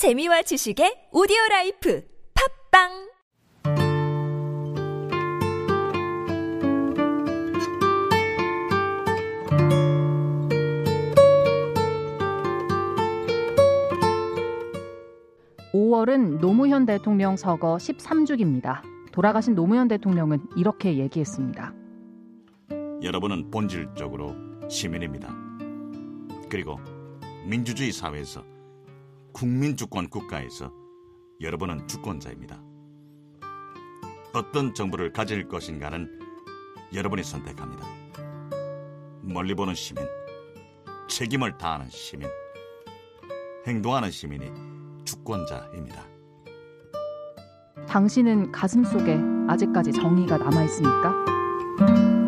재미와 지식의 오디오 라이프 팝빵 (5월은) 노무현 대통령 서거 (13주기입니다) 돌아가신 노무현 대통령은 이렇게 얘기했습니다. 여러분은 본질적으로 시민입니다. 그리고 민주주의 사회에서 국민주권 국가에서 여러분은 주권자입니다. 어떤 정부를 가질 것인가는 여러분이 선택합니다. 멀리 보는 시민, 책임을 다하는 시민, 행동하는 시민이 주권자입니다. 당신은 가슴 속에 아직까지 정의가 남아 있습니까?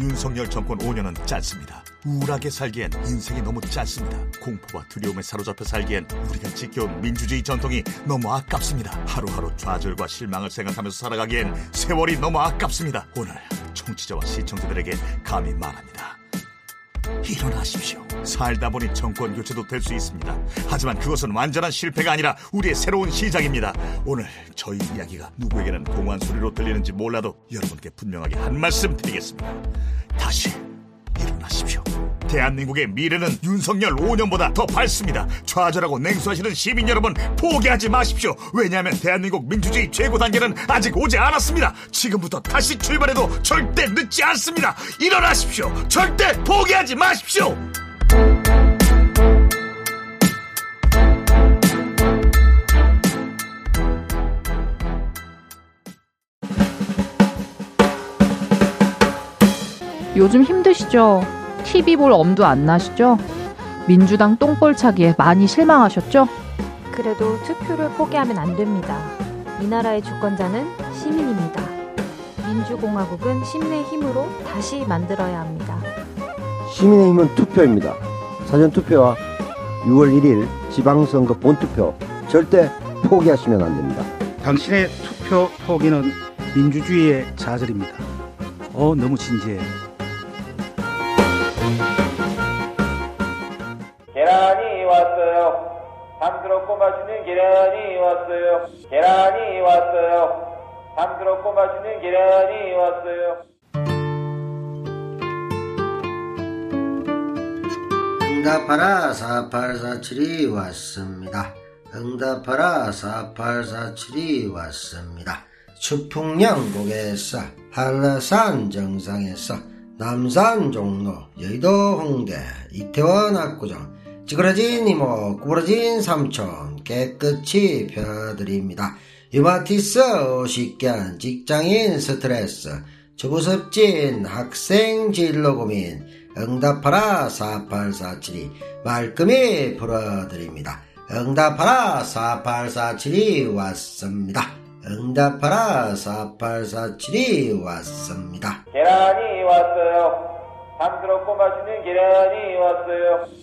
윤석열 정권 5년은 짧습니다. 우울하게 살기엔 인생이 너무 짧습니다. 공포와 두려움에 사로잡혀 살기엔 우리가 지켜온 민주주의 전통이 너무 아깝습니다. 하루하루 좌절과 실망을 생각하면서 살아가기엔 세월이 너무 아깝습니다. 오늘 청취자와 시청자들에게 감히 말합니다. 일어나십시오. 살다 보니 정권 교체도 될 수 있습니다. 하지만 그것은 완전한 실패가 아니라 우리의 새로운 시작입니다. 오늘 저희 이야기가 누구에게는 공허한 소리로 들리는지 몰라도 여러분께 분명하게 한 말씀 드리겠습니다. 다시 일어나십시오. 대한민국의 미래는 윤석열 5년보다 더 밝습니다. 좌절하고 냉소하시는 시민 여러분 포기하지 마십시오. 왜냐하면 대한민국 민주주의 최고 단계는 아직 오지 않았습니다. 지금부터 다시 출발해도 절대 늦지 않습니다. 일어나십시오. 절대 포기하지 마십시오. 요즘 힘드시죠? TV 볼 엄두 안 나시죠? 민주당 똥볼차기에 많이 실망하셨죠? 그래도 투표를 포기하면 안 됩니다. 이 나라의 주권자는 시민입니다. 민주공화국은 시민의 힘으로 다시 만들어야 합니다. 시민의 힘은 투표입니다. 사전투표와 6월 1일 지방선거 본투표 절대 포기하시면 안 됩니다. 당신의 투표 포기는 민주주의의 좌절입니다. 어, 너무 진지해요. 계란이 왔어요. 잠스럽고 맛있는 계란이 왔어요. 계란이 왔어요. 잠스럽고 맛있는 계란이 왔어요. 응답하라 4847이 왔습니다. 응답하라 4847이 왔습니다. 추풍령곡에서 한라산 정상에서 남산 종로 여의도 홍대 이태원 압구정 찌그러진 이모 구부러진 삼촌 깨끗이 펴드립니다. 유마티스 50견 직장인 스트레스 주부섭진 학생 진로 고민 응답하라 4847이 말끔히 풀어드립니다. 응답하라 4847이 왔습니다. 응답하라 4847이 왔습니다. 계란이 왔어요. 잠스럽고 맛있는 계란이 왔어요.